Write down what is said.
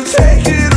you take it